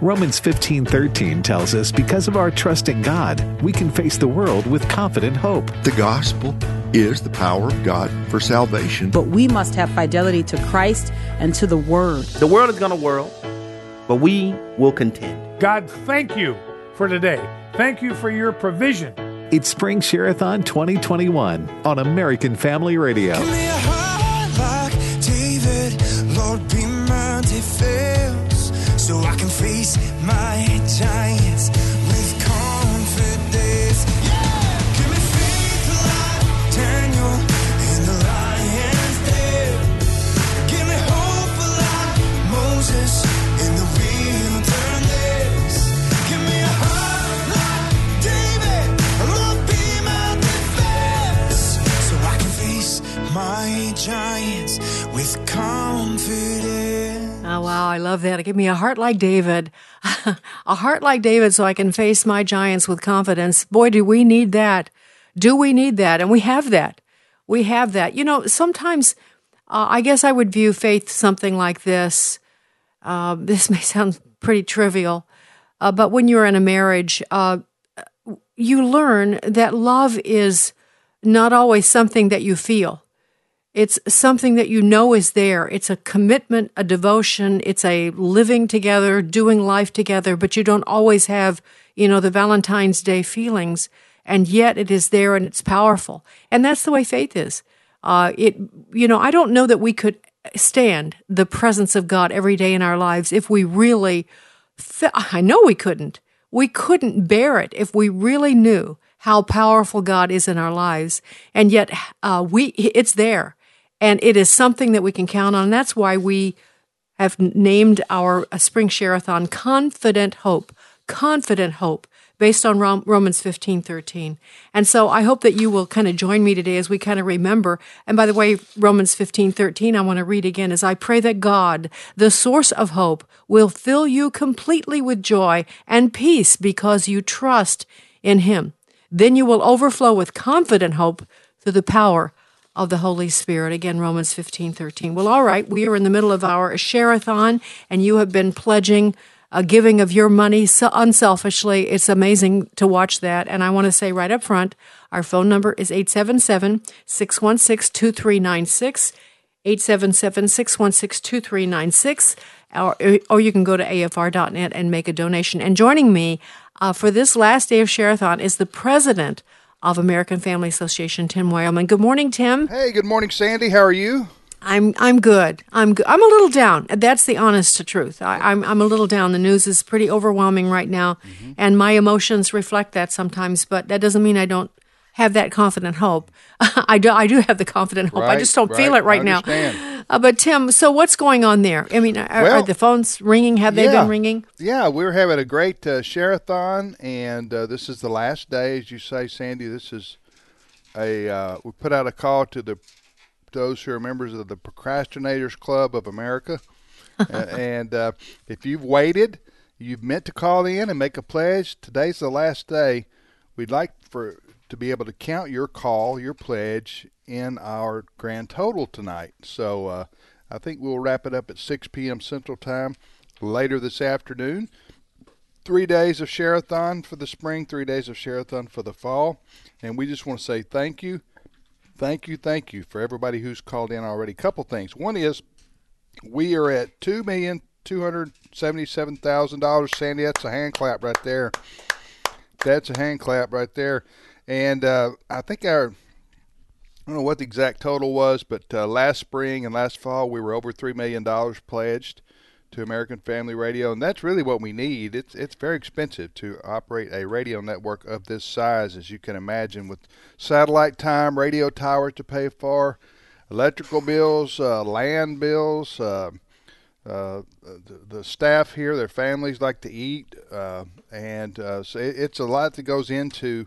Romans 15:13 tells us because of our trust in God, we can face the world with confident hope. The gospel is the power of God for salvation. But we must have fidelity to Christ and to the word. The world is going to whirl, but we will contend. God, thank you for today. Thank you for your provision. It's Spring Share-a-thon 2021 on American Family Radio. So I can face my giants wow, I love that. Give me a heart like David. a heart like David so I can face my giants with confidence. Boy, do we need that. Do we need that? And we have that. We have that. You know, sometimes uh, I guess I would view faith something like this. Uh, this may sound pretty trivial, uh, but when you're in a marriage, uh, you learn that love is not always something that you feel. It's something that you know is there. It's a commitment, a devotion. It's a living together, doing life together, but you don't always have, you know, the Valentine's Day feelings. And yet it is there and it's powerful. And that's the way faith is. Uh, it, you know, I don't know that we could stand the presence of God every day in our lives if we really, fe- I know we couldn't. We couldn't bear it if we really knew how powerful God is in our lives. And yet, uh, we, it's there and it is something that we can count on. And that's why we have named our uh, Spring Share-a-thon Confident Hope. Confident Hope, based on Romans 15 13. And so I hope that you will kind of join me today as we kind of remember. And by the way, Romans 15 13, I want to read again as I pray that God, the source of hope, will fill you completely with joy and peace because you trust in Him. Then you will overflow with confident hope through the power of the Holy Spirit. Again, Romans 15, 13. Well, all right, we are in the middle of our share-a-thon, and you have been pledging a giving of your money so unselfishly. It's amazing to watch that. And I want to say right up front, our phone number is 877 616 2396. 877 616 2396. Or you can go to afr.net and make a donation. And joining me uh, for this last day of Share-a-thon is the president of American Family Association, Tim Wildmon. Good morning, Tim. Hey, good morning, Sandy. How are you? I'm I'm good. I'm good. I'm a little down. That's the honest truth. I, am I'm, I'm a little down. The news is pretty overwhelming right now, mm-hmm. and my emotions reflect that sometimes. But that doesn't mean I don't have that confident hope. I do. I do have the confident hope. Right, I just don't right. feel it right now. Uh, but Tim, so what's going on there? I mean, are, well, are the phones ringing? Have they yeah, been ringing? Yeah, we're having a great uh, share-a-thon, and uh, this is the last day, as you say, Sandy. This is a uh, we put out a call to the those who are members of the Procrastinators Club of America, and uh, if you've waited, you've meant to call in and make a pledge. Today's the last day. We'd like for to be able to count your call, your pledge in our grand total tonight. So uh, I think we'll wrap it up at 6 p.m. Central Time later this afternoon three days of Share-a-thon for the spring, three days of Share-a-thon for the fall. And we just want to say thank you, thank you, thank you for everybody who's called in already. A Couple things. One is we are at two million two hundred seventy-seven thousand dollars. Sandy, that's a hand clap right there. That's a hand clap right there. And uh, I think our I don't know what the exact total was, but uh, last spring and last fall we were over three million dollars pledged to American Family Radio, and that's really what we need. It's it's very expensive to operate a radio network of this size, as you can imagine, with satellite time, radio towers to pay for, electrical bills, uh, land bills. Uh, uh, the, the, staff here, their families like to eat, uh, and uh, so it, it's a lot that goes into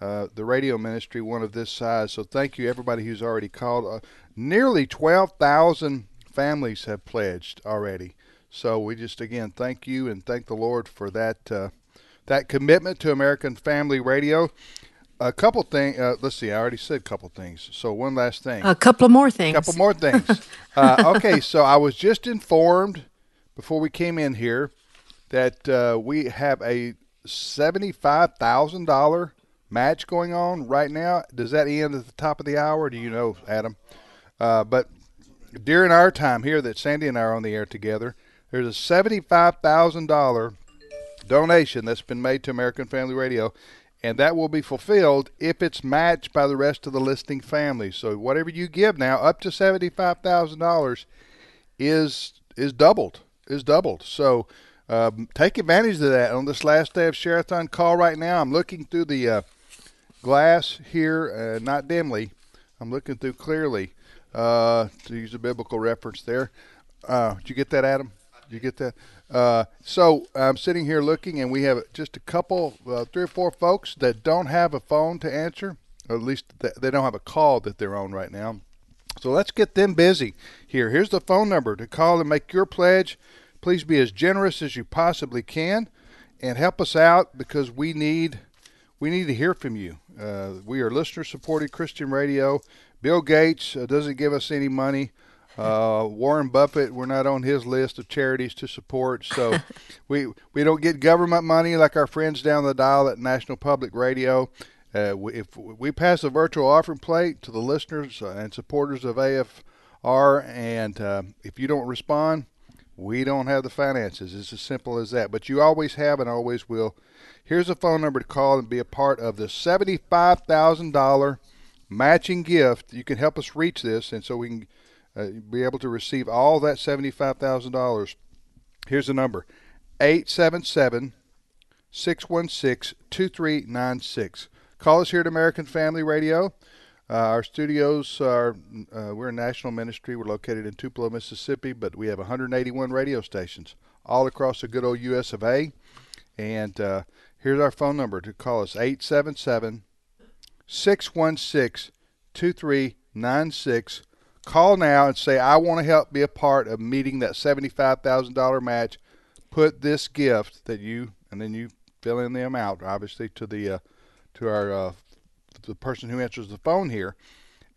uh, the radio ministry, one of this size. So thank you, everybody who's already called. nearly 12,000 families have pledged already. So we just again thank you and thank the Lord for that uh, that commitment to American Family Radio. A couple things. Uh, let's see. I already said a couple things. So one last thing. A couple more things. A couple more things. uh, okay. So I was just informed before we came in here that uh, we have a seventy-five thousand dollar match going on right now. Does that end at the top of the hour? Do you know, Adam? Uh, but during our time here that Sandy and I are on the air together, there's a seventy-five thousand dollar donation that's been made to American Family Radio, and that will be fulfilled if it's matched by the rest of the listing families. So whatever you give now, up to seventy-five thousand dollars, is is doubled. Is doubled. So. Um, take advantage of that on this last day of Share-a-thon. Call right now. I'm looking through the uh, glass here, uh, not dimly. I'm looking through clearly uh, to use a biblical reference there. Uh, did you get that, Adam? Did you get that? Uh, so I'm sitting here looking, and we have just a couple, uh, three or four folks that don't have a phone to answer, or at least th- they don't have a call that they're on right now. So let's get them busy here. Here's the phone number to call and make your pledge. Please be as generous as you possibly can, and help us out because we need we need to hear from you. Uh, we are listener supported Christian radio. Bill Gates uh, doesn't give us any money. Uh, Warren Buffett, we're not on his list of charities to support, so we we don't get government money like our friends down the dial at National Public Radio. Uh, we, if we pass a virtual offering plate to the listeners uh, and supporters of AFR, and uh, if you don't respond, we don't have the finances. It's as simple as that. But you always have and always will. Here's a phone number to call and be a part of the seventy-five thousand dollar matching gift. You can help us reach this, and so we can uh, be able to receive all that seventy-five thousand dollars. Here's the number: 877 616 2396. Call us here at American Family Radio. Uh, our studios are, uh, we're a national ministry. We're located in Tupelo, Mississippi, but we have 181 radio stations all across the good old US of A. And uh, here's our phone number to call us 877 616 2396. Call now and say, I want to help be a part of meeting that $75,000 match. Put this gift that you, and then you fill in the amount, obviously, to the uh, to our uh, the person who answers the phone here,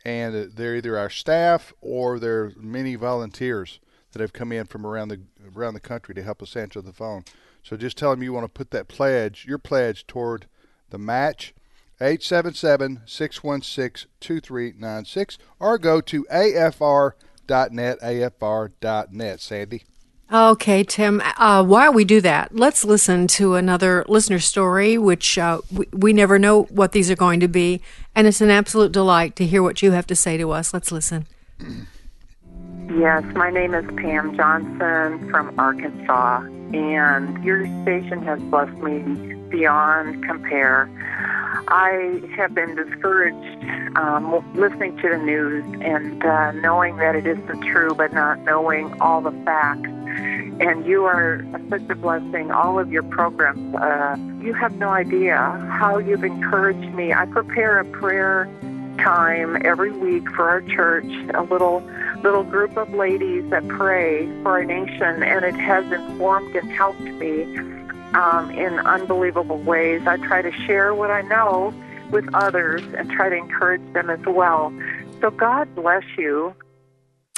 and they're either our staff or they're many volunteers that have come in from around the around the country to help us answer the phone. So just tell them you want to put that pledge, your pledge, toward the match. 877-616-2396 or go to afr.net afr.net sandy Okay, Tim. Uh, while we do that, let's listen to another listener story, which uh, we, we never know what these are going to be. And it's an absolute delight to hear what you have to say to us. Let's listen. Yes, my name is Pam Johnson from Arkansas, and your station has blessed me beyond compare. I have been discouraged um, listening to the news and uh, knowing that it isn't true, but not knowing all the facts. And you are such a blessing. All of your programs, uh, you have no idea how you've encouraged me. I prepare a prayer time every week for our church, a little little group of ladies that pray for our nation, and it has informed and helped me um, in unbelievable ways. I try to share what I know with others and try to encourage them as well. So God bless you.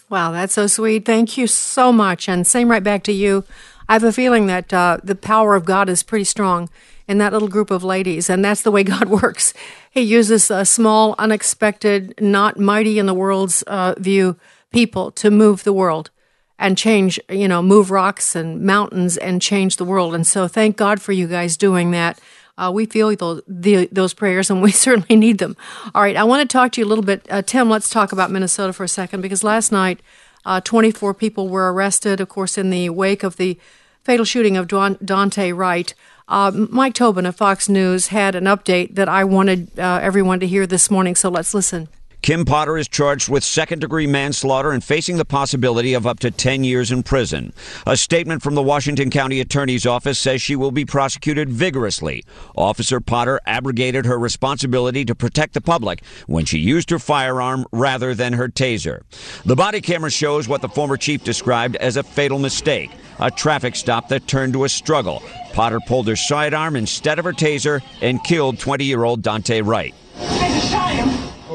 Wow, that's so sweet. Thank you so much. And same right back to you. I have a feeling that uh, the power of God is pretty strong in that little group of ladies, and that's the way God works. He uses a small, unexpected, not mighty in the world's uh, view people to move the world and change, you know, move rocks and mountains and change the world. And so thank God for you guys doing that. Uh, we feel those, the, those prayers and we certainly need them. All right, I want to talk to you a little bit. Uh, Tim, let's talk about Minnesota for a second because last night uh, 24 people were arrested, of course, in the wake of the fatal shooting of Daunte Wright. Uh, Mike Tobin of Fox News had an update that I wanted uh, everyone to hear this morning, so let's listen. Kim Potter is charged with second degree manslaughter and facing the possibility of up to 10 years in prison. A statement from the Washington County Attorney's Office says she will be prosecuted vigorously. Officer Potter abrogated her responsibility to protect the public when she used her firearm rather than her taser. The body camera shows what the former chief described as a fatal mistake, a traffic stop that turned to a struggle. Potter pulled her sidearm instead of her taser and killed 20 year old Daunte Wright.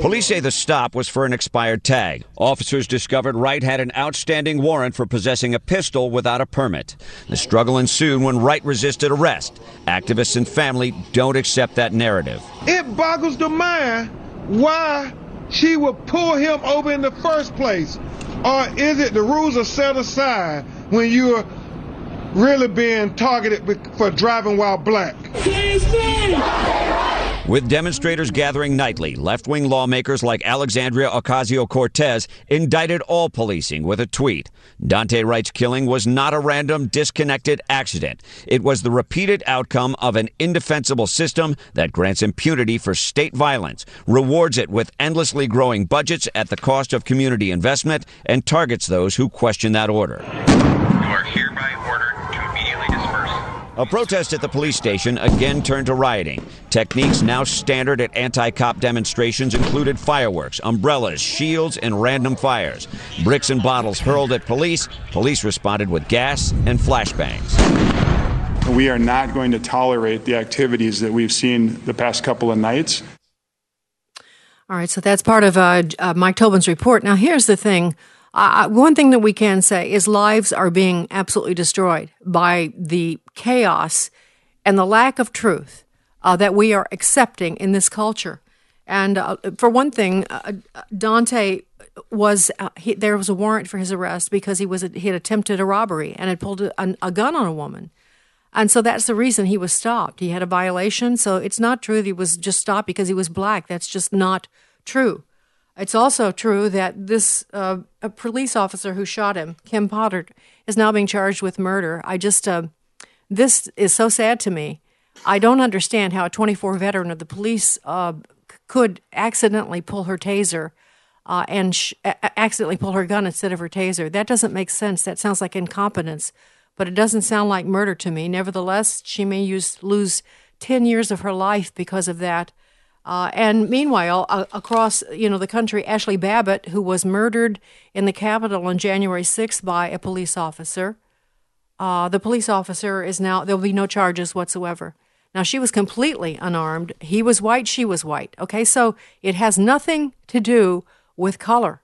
Police say the stop was for an expired tag. Officers discovered Wright had an outstanding warrant for possessing a pistol without a permit. The struggle ensued when Wright resisted arrest. Activists and family don't accept that narrative. It boggles the mind why she would pull him over in the first place. Or is it the rules are set aside when you're really being targeted for driving while black? With demonstrators gathering nightly, left wing lawmakers like Alexandria Ocasio Cortez indicted all policing with a tweet. Daunte Wright's killing was not a random, disconnected accident. It was the repeated outcome of an indefensible system that grants impunity for state violence, rewards it with endlessly growing budgets at the cost of community investment, and targets those who question that order. A protest at the police station again turned to rioting. Techniques now standard at anti cop demonstrations included fireworks, umbrellas, shields, and random fires. Bricks and bottles hurled at police. Police responded with gas and flashbangs. We are not going to tolerate the activities that we've seen the past couple of nights. All right, so that's part of uh, uh, Mike Tobin's report. Now, here's the thing uh, one thing that we can say is lives are being absolutely destroyed by the chaos and the lack of truth uh, that we are accepting in this culture. And uh, for one thing, uh, Daunte was uh, he, there was a warrant for his arrest because he was he had attempted a robbery and had pulled a, a, gun on a woman, and so that's the reason he was stopped. He had a violation, so it's not true that he was just stopped because he was black. That's just not true. It's also true that this uh, police officer who shot him, Kim Potter, is now being charged with murder. I just, uh, this is so sad to me. I don't understand how a 24 veteran of the police uh, could accidentally pull her taser uh, and sh- accidentally pull her gun instead of her taser. That doesn't make sense. That sounds like incompetence, but it doesn't sound like murder to me. Nevertheless, she may use, lose 10 years of her life because of that. Uh, and meanwhile, uh, across you know the country, Ashli Babbitt, who was murdered in the Capitol on January 6th by a police officer, uh, the police officer is now there will be no charges whatsoever. Now she was completely unarmed. He was white. She was white. Okay, so it has nothing to do with color.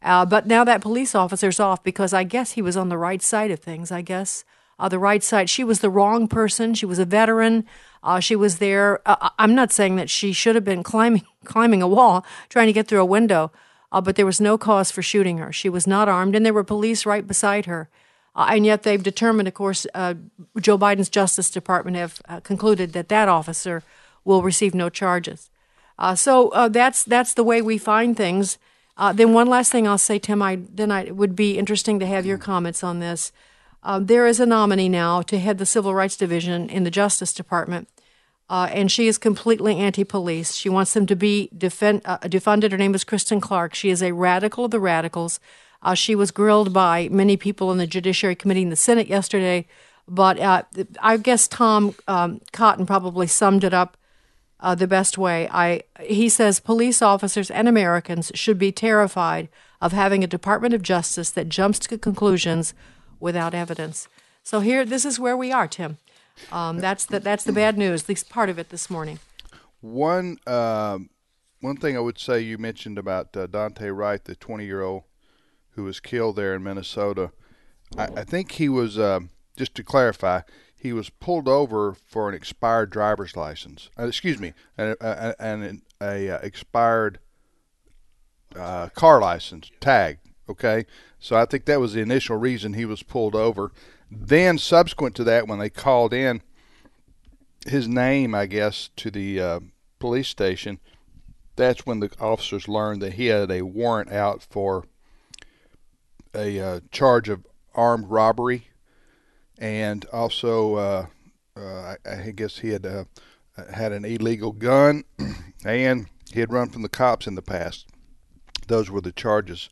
Uh, but now that police officer's off because I guess he was on the right side of things. I guess uh, the right side. She was the wrong person. She was a veteran. Uh, she was there. Uh, I'm not saying that she should have been climbing climbing a wall trying to get through a window, uh, but there was no cause for shooting her. She was not armed, and there were police right beside her. Uh, and yet they've determined, of course, uh, Joe Biden's Justice Department have uh, concluded that that officer will receive no charges. so that's that's the way we find things. then one last thing I'll say, Tim, I then I it would be interesting to have your comments on this. Uh, there is a nominee now to head the Civil Rights Division in the Justice Department, uh, and she is completely anti police. She wants them to be defend, uh, defunded. Her name is Kristen Clarke. She is a radical of the radicals. Uh, she was grilled by many people in the Judiciary Committee in the Senate yesterday, but uh, I guess Tom um, Cotton probably summed it up uh, the best way. I he says police officers and Americans should be terrified of having a Department of Justice that jumps to conclusions without evidence. So here, this is where we are, Tim. Um, that's the that's the bad news. At least part of it this morning. One uh, one thing I would say you mentioned about uh, Daunte Wright, the 20 year old who was killed there in Minnesota. I, I think he was uh, just to clarify. He was pulled over for an expired driver's license. Uh, excuse me, an a, a, uh, expired uh, car license tag. Okay, so I think that was the initial reason he was pulled over. Then, subsequent to that, when they called in his name, I guess, to the uh, police station, that's when the officers learned that he had a warrant out for a uh, charge of armed robbery, and also, uh, uh I, I, guess he had uh, had an illegal gun, and he had run from the cops in the past. Those were the charges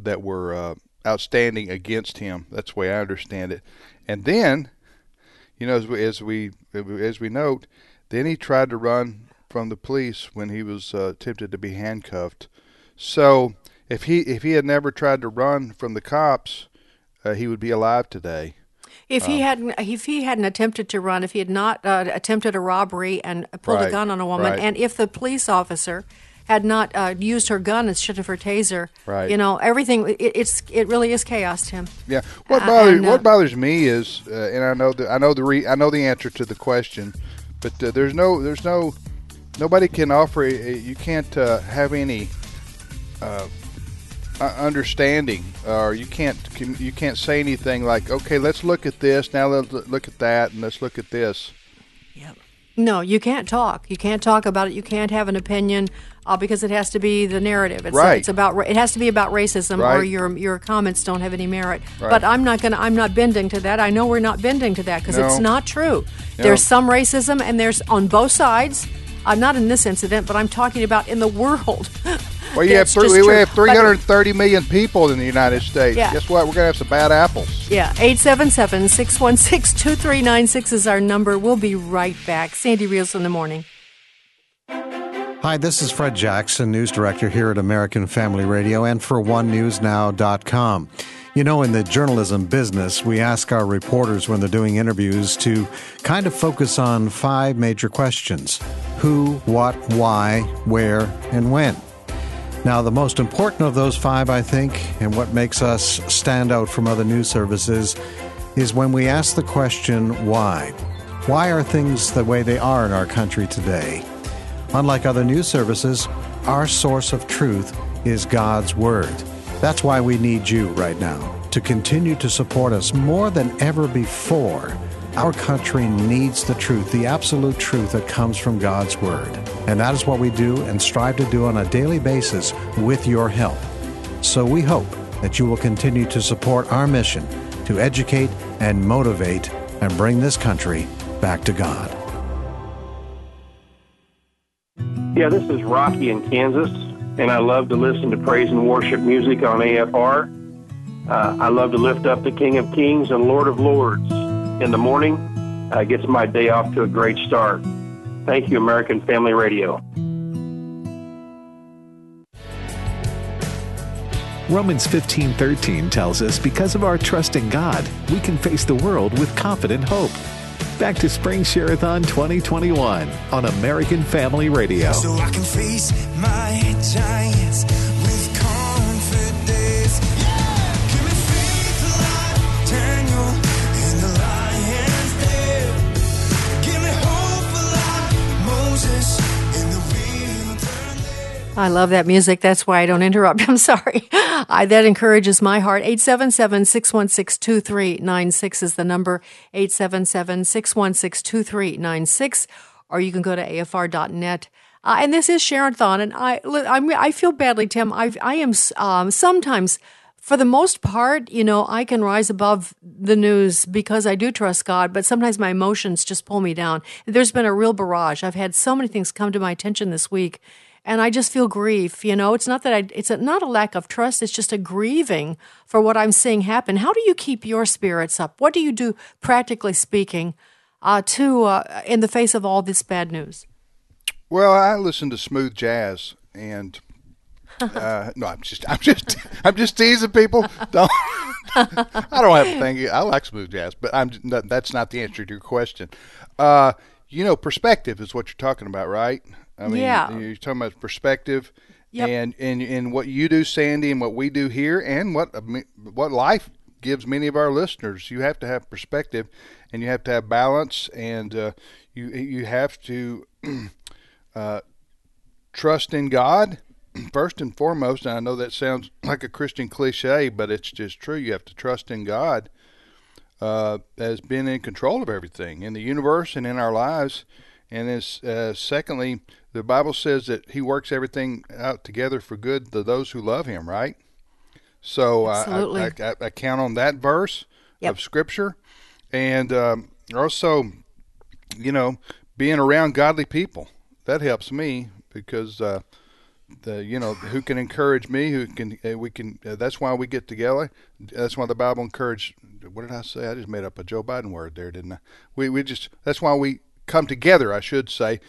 that were uh, outstanding against him. That's the way I understand it. And then, you know, as we as we, as we note, then he tried to run from the police when he was uh, attempted to be handcuffed. So if he if he had never tried to run from the cops, uh, he would be alive today. If he um, hadn't, if he hadn't attempted to run, if he had not uh, attempted a robbery and pulled right, a gun on a woman, right. and if the police officer had not uh, used her gun instead of her taser. Right. You know, everything. It, it's it really is chaos, Tim. Yeah. What Uh, bothers uh, What bothers me is, uh, and I know the I know the re, I know the answer to the question, but uh, there's no there's no nobody can offer. a- a- You can't uh, have any uh, uh, understanding, or you can't can, you can't say anything like, okay, let's look at this now. Let's look at that, and let's look at this. No, you can't talk. You can't talk about it. You can't have an opinion uh, because it has to be the narrative. It's, Right. it's about it has to be about racism, or your your comments don't have any merit. Right. But I'm not gonna. I'm not bending to that. I know we're not bending to that because it's not true. No. There's some racism, and there's on both sides. I'm not in this incident, but I'm talking about in the world. Well, you have three, just we true. have 330 million people in the United States. Yeah. Guess what? We're gonna have some bad apples. Yeah, 877 616 2396 is our number. We'll be right back. Sandy Rios in the morning. Hi, this is Fred Jackson, news director here at American Family Radio and for OneNewsNow.com. You know, in the journalism business, we ask our reporters when they're doing interviews to kind of focus on five major questions who, what, why, where, and when. Now, the most important of those five, I think, and what makes us stand out from other news services, is when we ask the question, why? Why are things the way they are in our country today? Unlike other news services, our source of truth is God's Word. That's why we need you right now to continue to support us more than ever before. Our country needs the truth, the absolute truth that comes from God's Word. And that is what we do and strive to do on a daily basis with your help. So we hope that you will continue to support our mission to educate and motivate and bring this country back to God. Yeah, this is Rocky in Kansas, and I love to listen to praise and worship music on AFR. Uh, I love to lift up the King of Kings and Lord of Lords in the morning. Uh, gets my day off to a great start. Thank you, American Family Radio. Romans 15:13 tells us because of our trust in God, we can face the world with confident hope. Back to Spring Share-a-thon 2021 on American Family Radio. So I love that music. That's why I don't interrupt. I'm sorry. I, that encourages my heart. 877 616 2396 is the number. 877 616 2396. Or you can go to afr.net. Uh, and this is Share-a-thon. And I, I'm, I feel badly, Tim. I, I am um, sometimes, for the most part, you know, I can rise above the news because I do trust God, but sometimes my emotions just pull me down. There's been a real barrage. I've had so many things come to my attention this week and I just feel grief. You know, it's not that I, it's a, not a lack of trust. It's just a grieving for what I'm seeing happen. How do you keep your spirits up? What do you do, practically speaking, uh, to uh, in the face of all this bad news? Well, I listen to smooth jazz, and uh, no, I'm just, I'm just, I'm just teasing people. Don't, I don't have to think. I like smooth jazz, but I'm that's not the answer to your question. Uh, you know, perspective is what you're talking about, right? I mean, Yeah. you're talking about perspective, Yep. and and and what you do, Sandy, and what we do here, and what what life gives many of our listeners. You have to have perspective, and you have to have balance, and uh, you you have to uh, trust in God first and foremost. And I know that sounds like a Christian cliche, but it's just true. You have to trust in God uh, as being in control of everything in the universe and in our lives. And as uh, secondly, the Bible says that He works everything out together for good to those who love Him. Right. So I, Absolutely. I, I, I count on that verse of Scripture, and um, also, you know, being around godly people that helps me because uh, the you know who can encourage me, who can uh, we can. Uh, that's why we get together. That's why the Bible encouraged. What did I say? I just made up a Joe Biden word there, didn't I? We we just that's why we come together. I should say,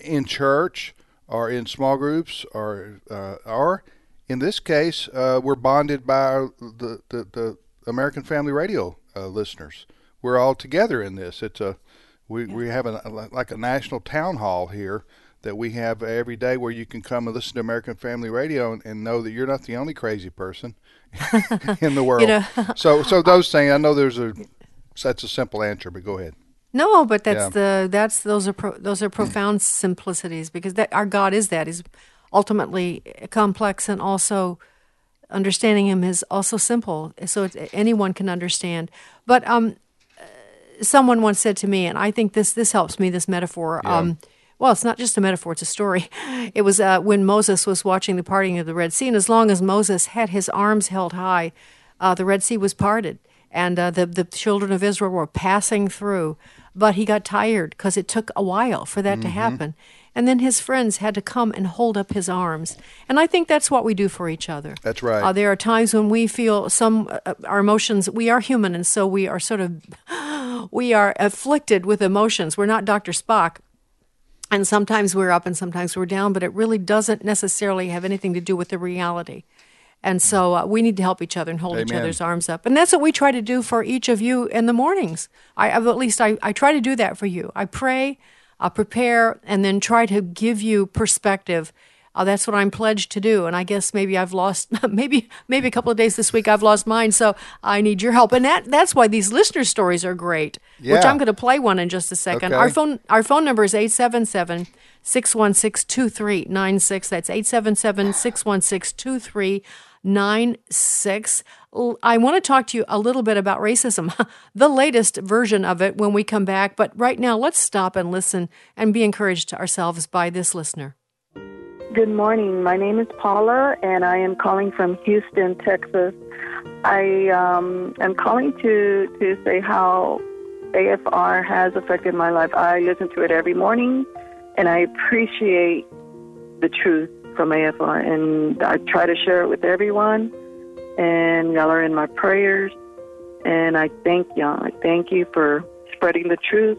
in church or in small groups or uh, or in this case, uh, we're bonded by our, the, the the American Family Radio uh, listeners. We're all together in this. It's a we we have a like a national town hall here that we have every day where you can come and listen to American Family Radio and, and know that you're not the only crazy person in the world. know- so, so those things, I know there's a, that's a simple answer, but go ahead. No, but that's Yeah. the that's those are pro, those are profound simplicities because that our God is that he's ultimately complex and also understanding him is also simple, so it's, anyone can understand. But um, someone once said to me, and I think this this helps me. This metaphor. Um, well, it's not just a metaphor; it's a story. It was uh, when Moses was watching the parting of the Red Sea, and as long as Moses had his arms held high, uh, the Red Sea was parted, and uh, the the children of Israel were passing through. But he got tired because it took a while for that to Mm-hmm. happen. And then his friends had to come and hold up his arms. And I think that's what we do for each other. That's right. Uh, there are times when we feel some, uh, our emotions, we are human, and so we are sort of, we are afflicted with emotions. We're not Dr. Spock. And sometimes we're up and sometimes we're down, but it really doesn't necessarily have anything to do with the reality. And so uh, we need to help each other and hold each other's arms up. And that's what we try to do for each of you in the mornings. I, at least I, I try to do that for you. I pray, I prepare, and then try to give you perspective. Uh, that's what I'm pledged to do. And I guess maybe I've lost, maybe maybe a couple of days this week I've lost mine. So I need your help. And that that's why these listener stories are great. Which I'm going to play one in just a second. Okay. Our phone our phone number is 877 616 2396. That's 877 616 2396. I want to talk to you a little bit about racism, the latest version of it when we come back. But right now, let's stop and listen and be encouraged ourselves by this listener. Good morning. My name is Paula, and I am calling from Houston, Texas. I um, am calling to to say how AFR has affected my life. I listen to it every morning, and I appreciate the truth from AFR, and I try to share it with everyone. And y'all are in my prayers, and I thank y'all. I thank you for spreading the truth,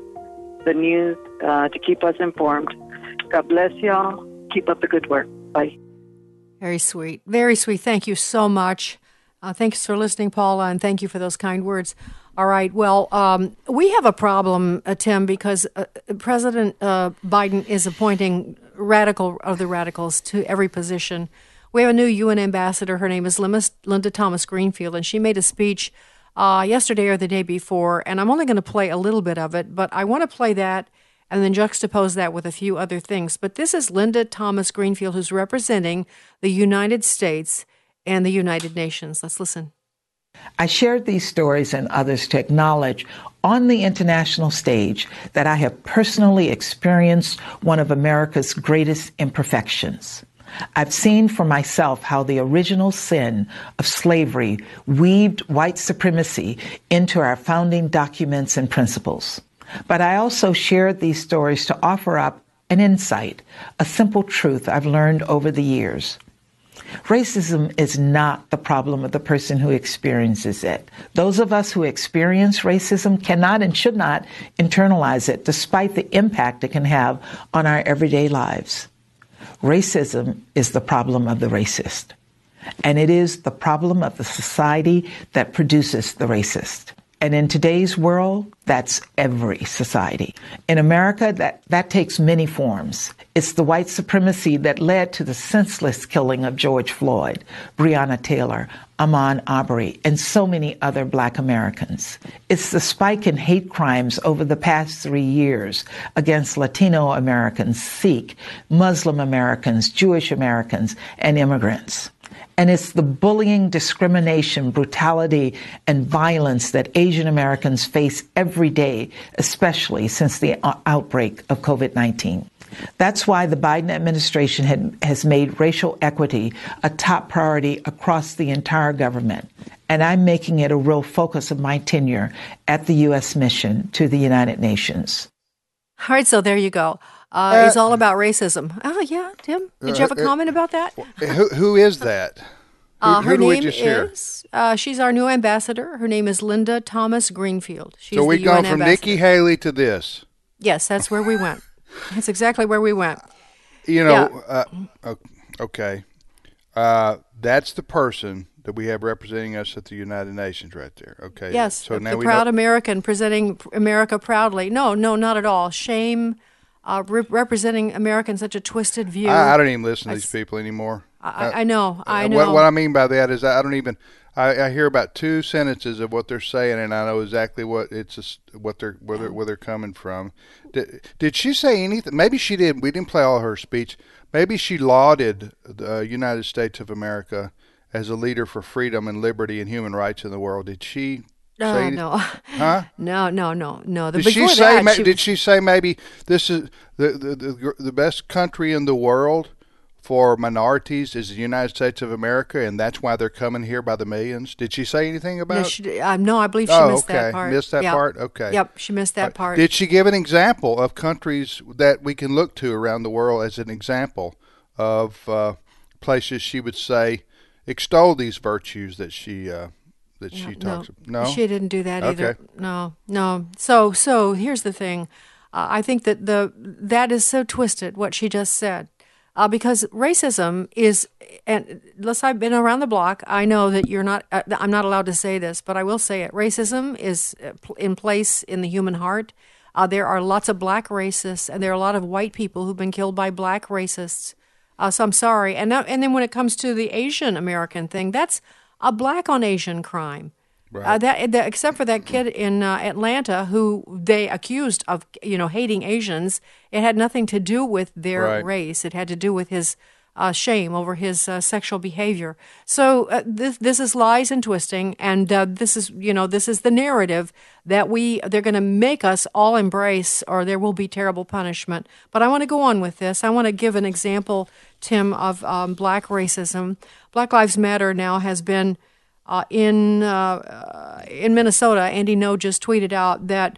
the news, uh, to keep us informed. God bless y'all. Keep up the good work. Bye. Very sweet. Very sweet. Thank you so much. Uh, thanks for listening, Paula, and thank you for those kind words. All right. Well, um, we have a problem, uh, Tim, because uh, President uh, Biden is appointing radical of the radicals to every position. We have a new UN ambassador. Her name is Linda Thomas Greenfield, and she made a speech uh, yesterday or the day before. And I'm only going to play a little bit of it, but I want to play that and then juxtapose that with a few other things. But this is Linda Thomas Greenfield, who's representing the United States and the United Nations. Let's listen. I shared these stories and others to acknowledge on the international stage that I have personally experienced one of America's greatest imperfections. I've seen for myself how the original sin of slavery weaved white supremacy into our founding documents and principles. But I also shared these stories to offer up an insight, a simple truth I've learned over the years. Racism is not the problem of the person who experiences it. Those of us who experience racism cannot and should not internalize it, despite the impact it can have on our everyday lives. Racism is the problem of the racist, and it is the problem of the society that produces the racist. And in today's world, that's every society. In America, that, that takes many forms. It's the white supremacy that led to the senseless killing of George Floyd, Breonna Taylor, Ahmaud Arbery, and so many other black Americans. It's the spike in hate crimes over the past three years against Latino Americans, Sikh, Muslim Americans, Jewish Americans, and immigrants. And it's the bullying, discrimination, brutality, and violence that Asian Americans face every day, especially since the outbreak of COVID 19. That's why the Biden administration had, has made racial equity a top priority across the entire government. And I'm making it a real focus of my tenure at the U.S. mission to the United Nations. All right, so there you go. Uh, it's all about racism. Oh, yeah, Tim. Did you have a Uh, uh, comment about that? Who, who is that? Who, Uh, who her we name is. Uh, she's our new ambassador. Her name is Linda Thomas Greenfield. She's so the we've UN gone from ambassador. Nikki Haley to this. Yes, that's where we went. That's exactly where we went. You know, Yeah. uh, okay. Uh, that's the person that we have representing us at the United Nations right there. Okay. Yes, So the, now the we proud know, American presenting America proudly. No, no, not at all. Shame. Uh, re- representing America in such a twisted view. I, I don't even listen to I these people anymore. I, I know. I Uh, know. What, what I mean by that is I don't even. I, I hear about two sentences of what they're saying, and I know exactly what it's what they're where they're where they're coming from. Did, did she say anything? Maybe she did. We didn't play all her speech. Maybe she lauded the United States of America as a leader for freedom and liberty and human rights in the world. Did she? Say Uh, no. Huh? No, no, no, no. The, Did she say? that, ma- she- did she say maybe this is the, the the the best country in the world for minorities is the United States of America, and that's why they're coming here by the millions? Did she say anything about? No, she, uh, no, I believe she Oh, missed okay. that part. Missed that Yep. part? Okay. Yep, she missed that part. Did she give an example of countries that we can look to around the world as an example of uh, places she would say extol these virtues that she uh, that she talks about? No, she didn't do that either. No, no. So, so here's the thing. Uh, I think that the that is so twisted what she just said, uh, because racism is. And unless I've been around the block, I know that you're not. Uh, I'm not allowed to say this, but I will say it. Racism is uh, in place in the human heart. Uh, there are lots of black racists, and there are a lot of white people who've been killed by black racists. Uh, so I'm sorry. And that, and then when it comes to the Asian American thing, that's a black on Asian crime. Uh, that, that except for that kid in uh, Atlanta who they accused of you know hating Asians, it had nothing to do with their Right. race. It had to do with his uh, shame over his uh, sexual behavior. So uh, this this is lies and twisting, and uh, this is you know this is the narrative that we they're going to make us all embrace, or there will be terrible punishment. But I want to go on with this. I want to give an example, Tim, of um, black racism. Black Lives Matter now has been uh, in uh, in Minnesota. Andy Ngo just tweeted out that.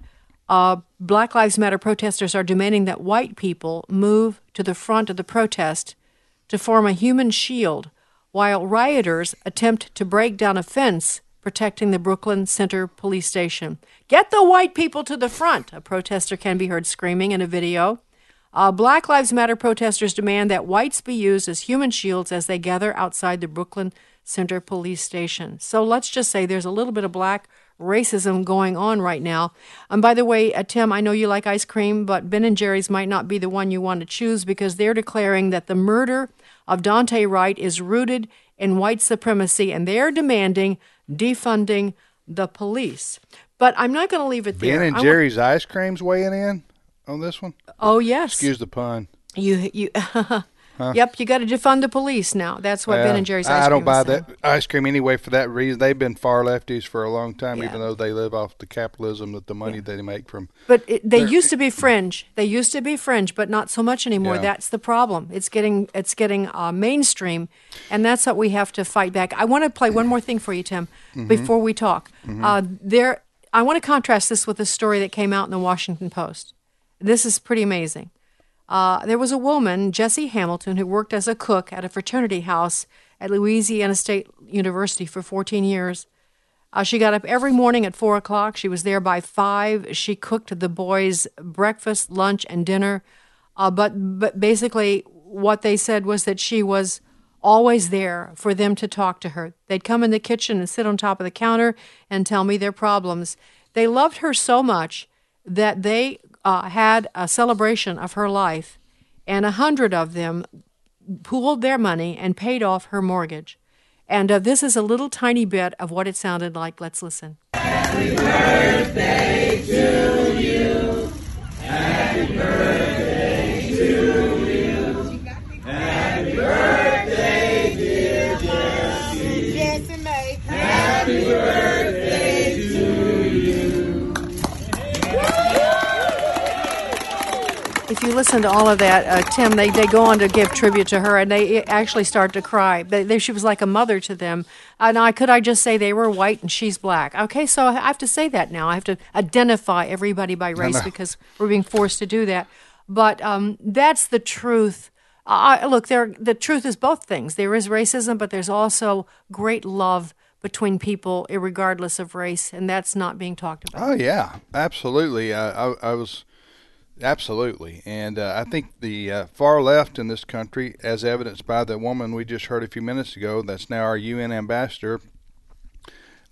Uh, Black Lives Matter protesters are demanding that white people move to the front of the protest to form a human shield while rioters attempt to break down a fence protecting the Brooklyn Center police station. Get the white people to the front, a protester can be heard screaming in a video. Uh, Black Lives Matter protesters demand that whites be used as human shields as they gather outside the Brooklyn Center police station. So let's just say there's a little bit of black racism going on right now. And by the way, uh, Tim, I know you like ice cream, but Ben and Jerry's might not be the one you want to choose because they're declaring that the murder of Daunte Wright is rooted in white supremacy and they're demanding defunding the police. But I'm not going to leave it there. Ben and Jerry's ice creams weighing in on this one. Oh, yes. Excuse the pun. You you. Yep, you got to defund the police now. That's what Ben and Jerry's ice I don't buy saying. that ice cream anyway for that reason. They've been far lefties for a long time, even though they live off the capitalism that the money they make from. But it, they used to be fringe. They used to be fringe, but not so much anymore. Yeah. That's the problem. It's getting it's getting uh, mainstream, and that's what we have to fight back. I want to play one more thing for you, Tim, Mhm. before we talk. Mhm. Uh, there, I want to contrast this with a story that came out in the Washington Post. This is pretty amazing. Uh, there was a woman, Jessie Hamilton, who worked as a cook at a fraternity house at Louisiana State University for 14 years. Uh, she got up every morning at four o'clock. She was there by five. She cooked the boys breakfast, lunch, and dinner. Uh, but but basically, what they said was that she was always there for them to talk to her. They'd come in the kitchen and sit on top of the counter and tell me their problems. They loved her so much that they uh, had a celebration of her life, and a hundred of them pooled their money and paid off her mortgage. And uh, this is a little tiny bit of what it sounded like. Let's listen. birthday to you. Happy birthday to you. Happy birthday, If you listen to all of that, uh, Tim, they, they go on to give tribute to her, and they actually start to cry. They, they, she was like a mother to them. And I could I just say they were white and she's black? Okay, so I have to say that now. I have to identify everybody by race because we're being forced to do that. But um, that's the truth. Uh, look, there the truth is both things. There is racism, but there's also great love between people, regardless of race, and that's not being talked about. Oh yeah, absolutely. Uh, I, I was absolutely, and uh, I think the uh, far left in this country, as evidenced by the woman we just heard a few minutes ago, that's now our UN ambassador.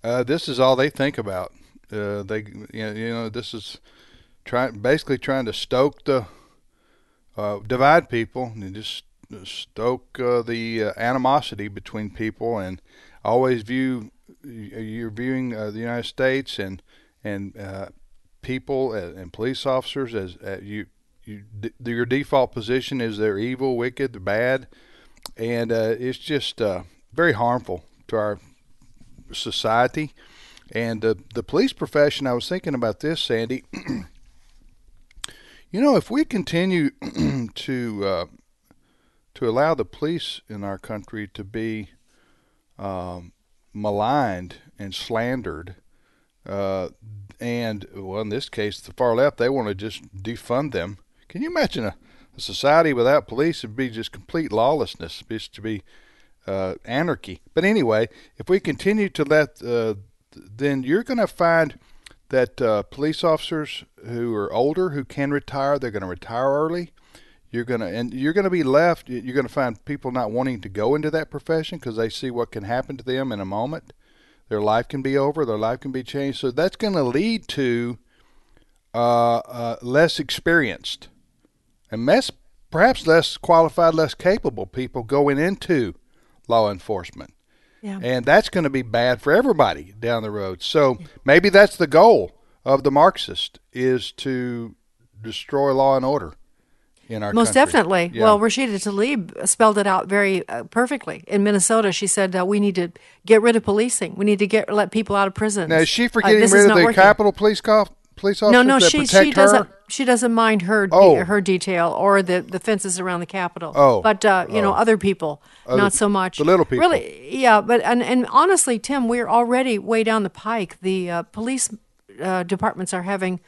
Uh, this is all they think about. Uh, they, you know, you know, this is trying, basically trying to stoke the uh, divide people and just stoke uh, the animosity between people and always view you're viewing the United States and and people and, police officers as uh, you you your default position is they're evil, wicked, bad, and uh, it's just uh, very harmful to our society. And uh, the police profession, I was thinking about this, Sandy. you know, if we continue to uh, to allow the police in our country to be um, maligned and slandered, uh, and well, in this case, the far left, they want to just defund them. Can you imagine a, a society without police? It'd be just complete lawlessness. It'd to be uh, anarchy. But anyway, if we continue to let, uh, then you're going to find that uh, police officers who are older who can retire, they're going to retire early. You're gonna and you're gonna be left. You're gonna find people not wanting to go into that profession because they see what can happen to them in a moment. Their life can be over. Their life can be changed. So that's going to lead to uh, uh, less experienced and less, perhaps less qualified, less capable people going into law enforcement. Yeah. And that's going to be bad for everybody down the road. So maybe that's the goal of the Marxist is to destroy law and order in our Most country. definitely. Yeah. Well, Rashida Tlaib spelled it out very uh, perfectly. In Minnesota, she said uh, we need to get rid of policing. We need to get let people out of prison. now is she for getting this rid of the working. Capitol Police call, police officers No, no, she she doesn't she doesn't mind her de- Oh. her detail or the the fences around the Capitol. Oh. but uh, you know Oh. other people, Other- not so much. the little people. really, yeah. But and and honestly, Tim, we're already way down the pike. The uh, police uh, departments are having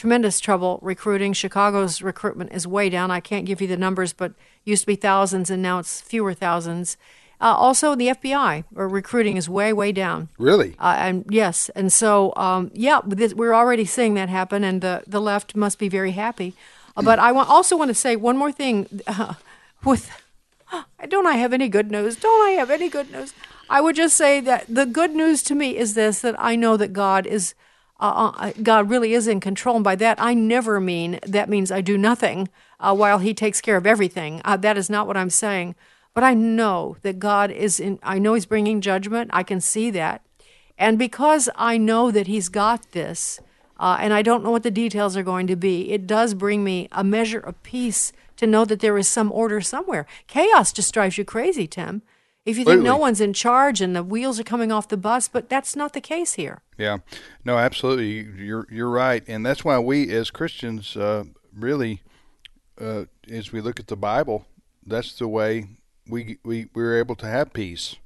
tremendous trouble recruiting. Chicago's recruitment is way down. I can't give you the numbers, but used to be thousands and now it's fewer thousands. Uh, also, the FBI or recruiting is way way down. Really? Uh, and yes, and so um, yeah, this, we're already seeing that happen, and the the left must be very happy. Uh, but I want, also want to say one more thing. Uh, with don't I have any good news? Don't I have any good news? I would just say that the good news to me is this: that I know that God is. Uh, uh, God really is in control. And by that, I never mean that means I do nothing uh, while He takes care of everything. Uh, that is not what I'm saying. But I know that God is in, I know He's bringing judgment. I can see that. And because I know that He's got this, uh, and I don't know what the details are going to be, it does bring me a measure of peace to know that there is some order somewhere. Chaos just drives you crazy, Tim. If you think no one's in charge and the wheels are coming off the bus, but that's not the case here. Yeah, no, absolutely. You're you're right, and that's why we as Christians uh, really, uh, as we look at the Bible, that's the way we we we're able to have peace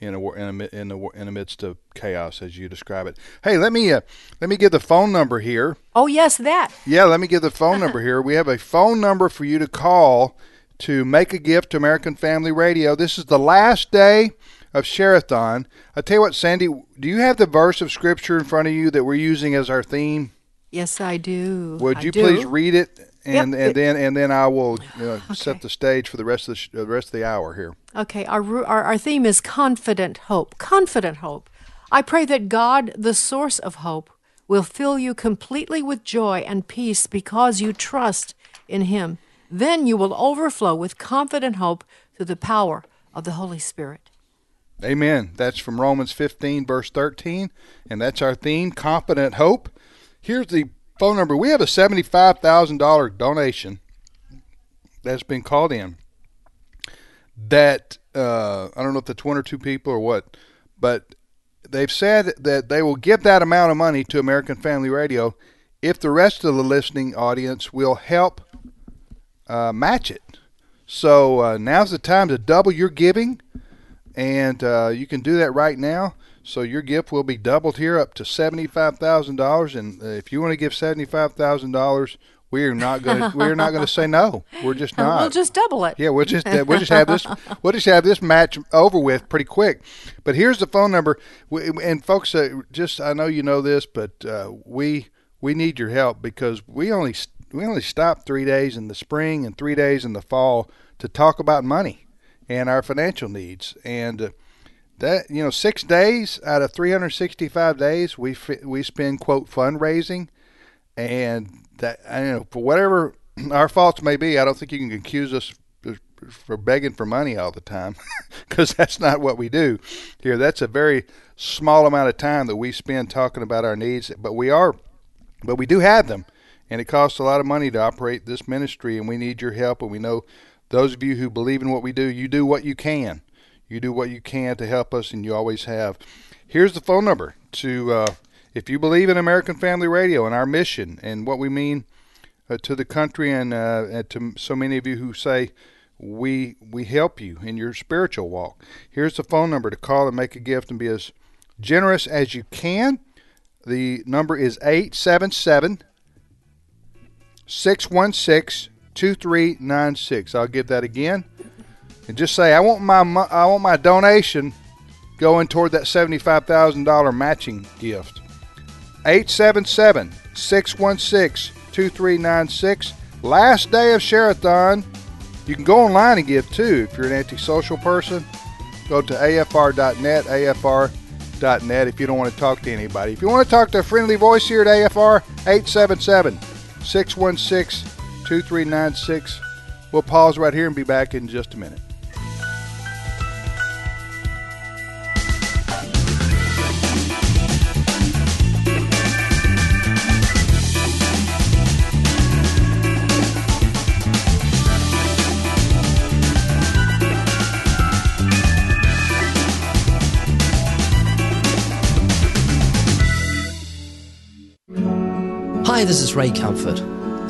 in a wor- in a, in the in the midst of chaos, as you describe it. Hey, let me uh, let me give the phone number here. Oh, yes, that. Yeah, let me give the phone number here. We have a phone number for you to call to make a gift to American Family Radio. This is the last day of Share-a-thon. I tell you what, Sandy, do you have the verse of scripture in front of you that we're using as our theme? Yes, I do. Would I you do. please read it, and Yep, and then and then I will uh, set the stage for the rest of the, sh- uh, the rest of the hour here. Okay, our, our our theme is confident hope. Confident hope. I pray that God, the source of hope, will fill you completely with joy and peace because you trust in Him. Then you will overflow with confident hope through the power of the Holy Spirit. Amen. That's from Romans 15, verse 13, and that's our theme, confident hope. Here's the phone number. We have a $75,000 donation that's been called in. That uh, I don't know if that's one or two people or what, but they've said that they will give that amount of money to American Family Radio if the rest of the listening audience will help uh, match it. So uh, now's the time to double your giving, and uh, you can do that right now. So your gift will be doubled here up to seventy-five thousand dollars, and uh, if you want to give seventy-five thousand dollars, we're not going to we're not going to say no. We're just not. We'll just double it. Yeah, we'll just uh, we'll just have this we'll just have this match over with pretty quick. But here's the phone number, and folks, uh, just I know you know this, but uh, we we need your help because we only we only stop three days in the spring and three days in the fall to talk about money and our financial needs, and uh, that you know six days out of 365 days we we spend quote fundraising. And that I don't know for whatever our faults may be, I don't think you can accuse us for begging for money all the time because that's not what we do here. That's a very small amount of time that we spend talking about our needs, but we are, but we do have them, and it costs a lot of money to operate this ministry, and we need your help. And we know those of you who believe in what we do, you do what you can. You do what you can to help us, and you always have. Here's the phone number to uh, if you believe in American Family Radio and our mission and what we mean uh, to the country, and, uh, and to so many of you who say we we help you in your spiritual walk. Here's the phone number to call and make a gift and be as generous as you can. The number is 877 616 2396. I'll give that again. And just say I want my I want my donation going toward that $75,000 matching gift. 877 616 2396. Last day of Share-a-thon. You can go online and give too if you're an antisocial person. Go to afr.net, afr.net if you don't want to talk to anybody. If you want to talk to a friendly voice here at AFR, 877 616 2396. We'll pause right here and be back in just a minute. Hi, this is Ray Comfort.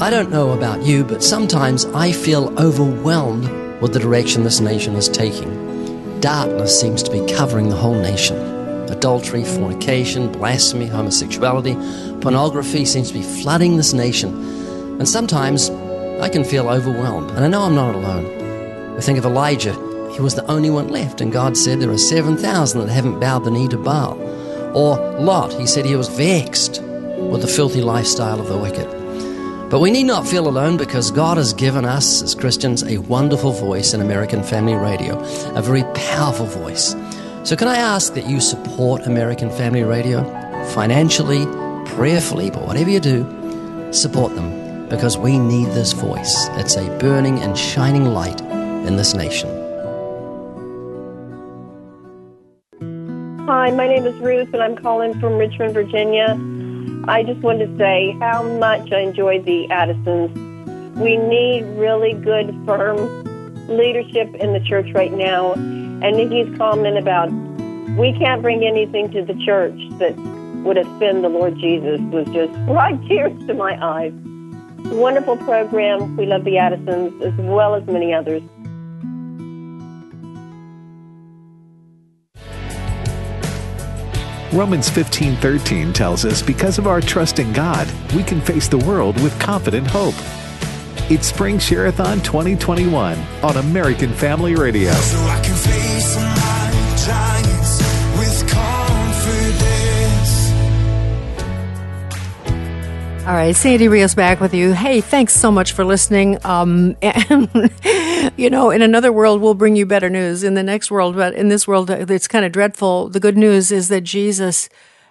I don't know about you, but sometimes I feel overwhelmed with the direction this nation is taking. Darkness seems to be covering the whole nation. Adultery, fornication, blasphemy, homosexuality, pornography seems to be flooding this nation. And sometimes I can feel overwhelmed, and I know I'm not alone. We think of Elijah, he was the only one left, and God said there are 7,000 that haven't bowed the knee to Baal. Or Lot, he said he was vexed with the filthy lifestyle of the wicked. But we need not feel alone because God has given us, as Christians, a wonderful voice in American Family Radio, a very powerful voice. So, can I ask that you support American Family Radio financially, prayerfully, but whatever you do, support them because we need this voice. It's a burning and shining light in this nation. Hi, my name is Ruth, and I'm calling from Richmond, Virginia. I just wanted to say how much I enjoyed the Addisons. We need really good, firm leadership in the church right now. And Nikki's comment about we can't bring anything to the church that would offend the Lord Jesus was just brought tears to my eyes. Wonderful program. We love the Addisons as well as many others. Romans 15:13 tells us because of our trust in God, we can face the world with confident hope. It's Spring Share-a-thon 2021 on American Family Radio. So I can face my giants with confidence. All right, Sandy Rios back with you. Hey, thanks so much for listening. Um, and, you know, in another world, we'll bring you better news. In the next world, but in this world, it's kind of dreadful. The good news is that Jesus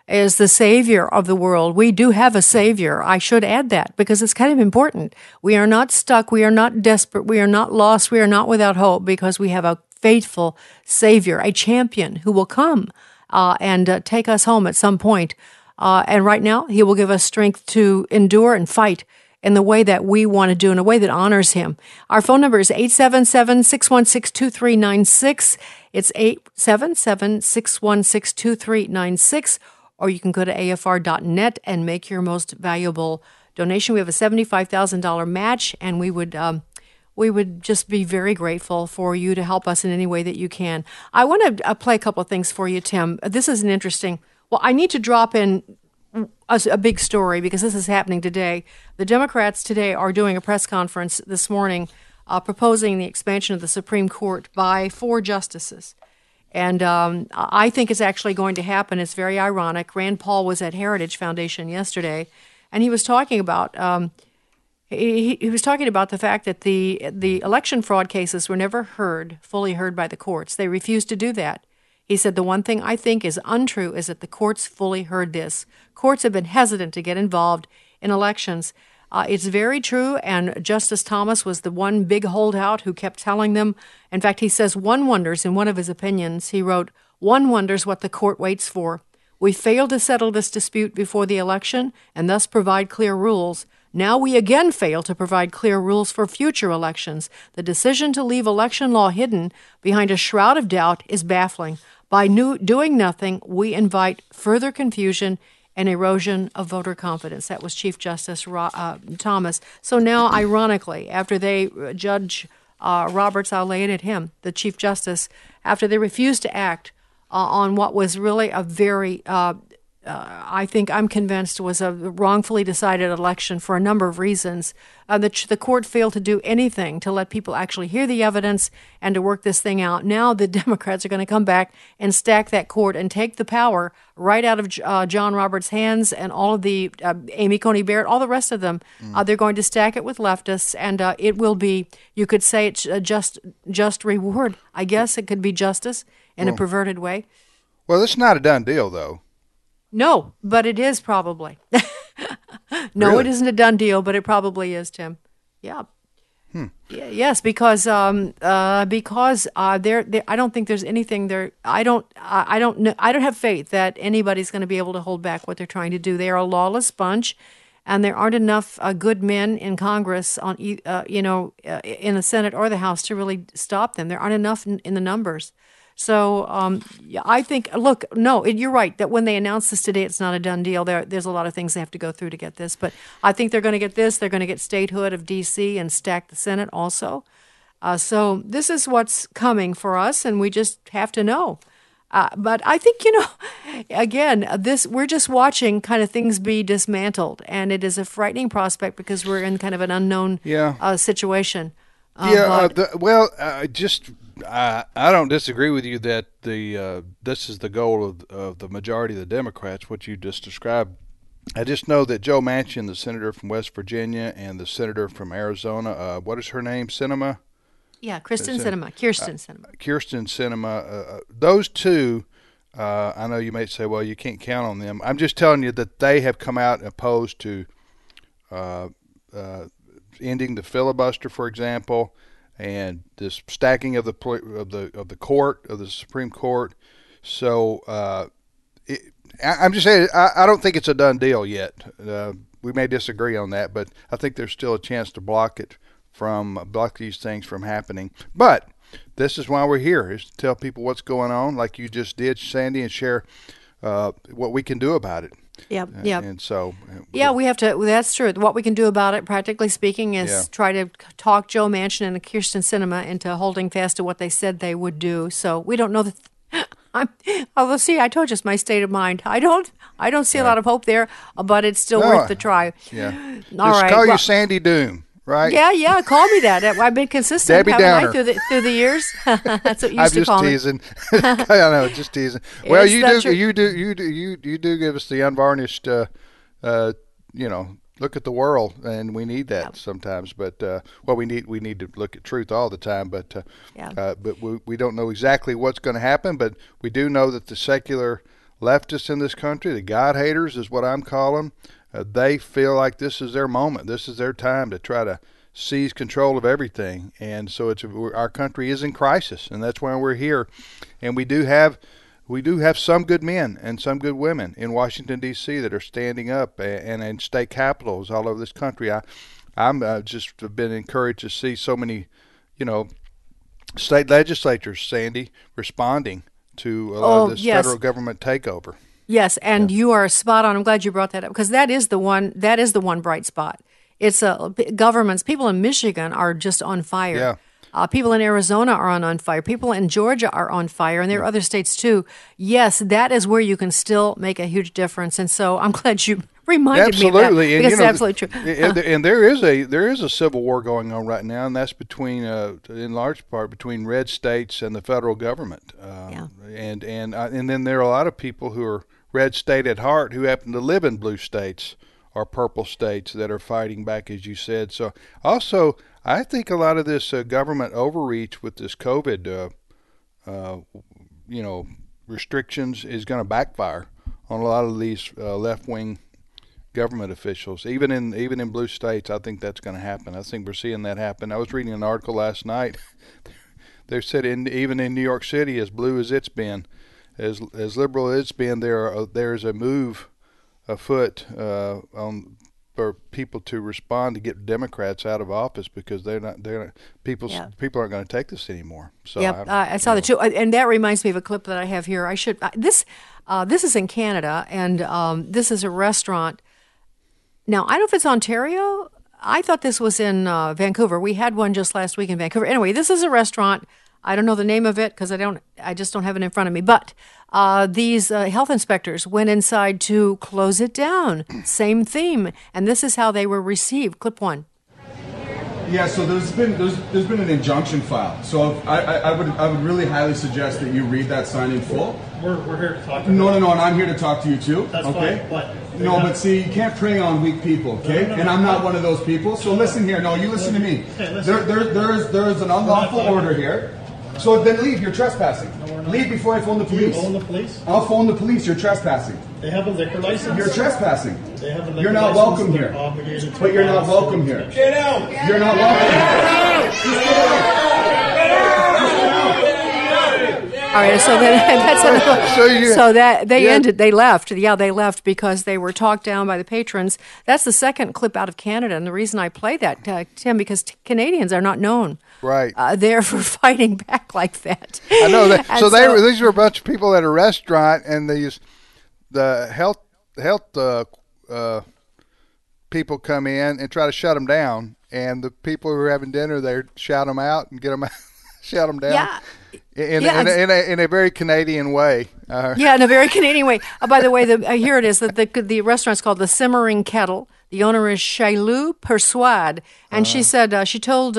is the savior of the world. We do have a savior. I should add that because it's kind of important. We are not stuck. We are not desperate. We are not lost. We are not without hope because we have a faithful savior, a champion who will come uh, and uh, take us home at some point. Uh, and right now, he will give us strength to endure and fight in the way that we want to do, in a way that honors him. Our phone number is 877 616 2396. It's 877 616 2396 or you can go to afr.net and make your most valuable donation. We have a $75,000 match, and we would. Um, we would just be very grateful for you to help us in any way that you can. I want to uh, play a couple of things for you, Tim. This is an interesting. Well, I need to drop in a, a big story because this is happening today. The Democrats today are doing a press conference this morning uh, proposing the expansion of the Supreme Court by four justices. And um, I think it's actually going to happen. It's very ironic. Rand Paul was at Heritage Foundation yesterday, and he was talking about um, he, he was talking about the fact that the the election fraud cases were never heard fully heard by the courts. They refused to do that. He said the one thing I think is untrue is that the courts fully heard this. Courts have been hesitant to get involved in elections. Uh, it's very true, and Justice Thomas was the one big holdout who kept telling them. In fact, he says one wonders in one of his opinions. He wrote, "One wonders what the court waits for. We failed to settle this dispute before the election, and thus provide clear rules." Now we again fail to provide clear rules for future elections. The decision to leave election law hidden behind a shroud of doubt is baffling. By new, doing nothing, we invite further confusion and erosion of voter confidence. That was Chief Justice uh, Thomas. So now, ironically, after they uh, Judge uh, Roberts, I'll lay it at him, the Chief Justice, after they refused to act uh, on what was really a very uh, I think I'm convinced was a wrongfully decided election for a number of reasons. Uh, the, the court failed to do anything to let people actually hear the evidence and to work this thing out. Now the Democrats are going to come back and stack that court and take the power right out of uh, John Roberts' hands and all of the uh, Amy Coney Barrett, all the rest of them. Uh, they're going to stack it with leftists, and uh, it will be. You could say it's a just just reward. I guess it could be justice in a perverted way. Well, it's not a done deal, though. No, but it is probably. no, Really? it isn't a done deal, but it probably is, Tim. Yeah. Hmm. Y- Yes, because um, uh, because uh, there, there, I don't think there's anything there. I don't, I, I don't know. I don't have faith that anybody's going to be able to hold back what they're trying to do. They are a lawless bunch, and there aren't enough uh, good men in Congress on, uh, you know, uh, in the Senate or the House to really stop them. There aren't enough in, in the numbers. So um, I think, look, no, it- you're right that when they announce this today, it's not a done deal. There, there's a lot of things they have to go through to get this, but I think they're going to get this. They're going to get statehood of D.C. and stack the Senate also. Uh, so this is what's coming for us, and we just have to know. Uh, but I think you know, again, this we're just watching kind of things be dismantled, and it is a frightening prospect because we're in kind of an unknown Yeah. uh, situation. Yeah, uh, but- the, well, uh, just I I don't disagree with you that the uh, this is the goal of, of the majority of the Democrats. What you just described. I just know that Joe Manchin, the senator from West Virginia, and the senator from Arizona, uh, what is her name? Sinema. yeah, Kristen Sinema, Kyrsten uh, Sinema. Kyrsten Sinema. Uh, uh, those two, uh, I know you may say, well, you can't count on them. I'm just telling you that they have come out opposed to uh, uh, ending the filibuster, for example, and this stacking of the of the of the court of the Supreme Court. So uh, it, I, I'm just saying, I, I don't think it's a done deal yet. Uh, we may disagree on that, but I think there's still a chance to block it from block these things from happening. But this is why we're here is to tell people what's going on, like you just did, Sandy, and share uh, what we can do about it. Yep, Uh, yep. And so, Yeah, we have to. That's true. What we can do about it, practically speaking, is Yeah. try to talk Joe Manchin and the Kyrsten Sinema into holding fast to what they said they would do. So we don't know that. I'm. Although, see, I told you it's my state of mind. I don't. I don't see a lot of hope there, but it's still No, worth the try. yeah, All just right. call you Sandy Doom, right? Yeah, yeah. Call me that. I've been consistent, Debbie Downer. I, through the through the years? That's what you I'm used to just call me. I teasing. I know, just teasing. Well, It's you do, you do, you do, you you do give us the unvarnished, uh, uh, you know, look at the world, and we need that sometimes. But uh, well, we need we need to look at truth all the time. But uh, Yeah. uh, but we we don't know exactly what's going to happen. But we do know that the secular leftists in this country, the God haters, is what I'm calling. Uh, they feel like this is their moment. This is their time to try to seize control of everything. And so it's our country is in crisis, and that's why we're here. And we do have we do have some good men and some good women in Washington D.C. that are standing up and in state capitals all over this country. I I'm uh, just been encouraged to see so many, you know, state legislatures, Sandy, responding to a lot Oh, of this yes. federal government takeover. Yes, and you are spot on. I'm glad you brought that up because that is the one. That is the one bright spot. It's a governments. People in Michigan are just on fire. Yeah. Uh, people in Arizona are on, on fire. People in Georgia are on fire, and there are other states too. Yes, that is where you can still make a huge difference. And so I'm glad you reminded me of that absolutely, you know, absolutely true. And, and there is a there is a civil war going on right now, and that's between, uh, in large part, between red states and the federal government. Um, Yeah. And and uh, and then there are a lot of people who are red state at heart who happen to live in blue states or purple states that are fighting back, as you said. So also, I think a lot of this uh, government overreach with this COVID, uh, uh, you know, restrictions is going to backfire on a lot of these uh, left wing government officials, even in even in blue states. I think that's going to happen. I think we're seeing that happen. I was reading an article last night. they said in even in New York City, as blue as it's been, as as liberal as it's been, there are, there's a move afoot uh, on for people to respond to get Democrats out of office because they're not they're people Yeah. people aren't going to take this anymore. So yep, I- I saw that too, Uh, and that reminds me of a clip that I have here. I should this uh, this is in Canada, and um, this is a restaurant. Now I don't know if it's Ontario. I thought this was in uh, Vancouver. We had one just last week in Vancouver. Anyway, this is a restaurant. I don't know the name of it because I don't. I just don't have it in front of me. But uh, these uh, health inspectors went inside to close it down. Same theme, and this is how they were received. Clip one. Yeah, so there's been there's, there's been an injunction filed. So I, I, I would I would really highly suggest that you read that sign in full. We're, we're here to talk to No, no, no, and I'm here to talk to you too. That's okay. fine, but- no, but see, you can't prey on weak people, okay? No, no, no, and I'm not no. one of those people. So listen here. No, you listen to me. Okay, listen. There, there, there's there's an unlawful order here. So then leave. You're trespassing. Leave before I phone the Do you police. own the police? I'll phone the police. You're trespassing. They have a liquor license. You're trespassing. They have a liquor You're not license. welcome here. But you're not welcome here. Get out! You're not welcome. All right, so then that's another, So you- so that they yeah. ended. They left. Yeah, they left because they were talked down by the patrons. That's the second clip out of Canada, and the reason I play that, uh, Tim, because t- Canadians are not known right. uh, there for fighting back like that. I know that. And so they were, these were a bunch of people at a restaurant, and these the health health uh, uh, people come in and try to shut them down, and the people who are having dinner they shout them out and get them out, shout them down. Yeah. In, Yeah, in, a, in, a, in a very Canadian way. Uh, yeah, in a very Canadian way. Oh, by the way, the, uh, here it is. The, the the restaurant's called the Simmering Kettle. The owner is Shailou Persuade, and she said uh, she told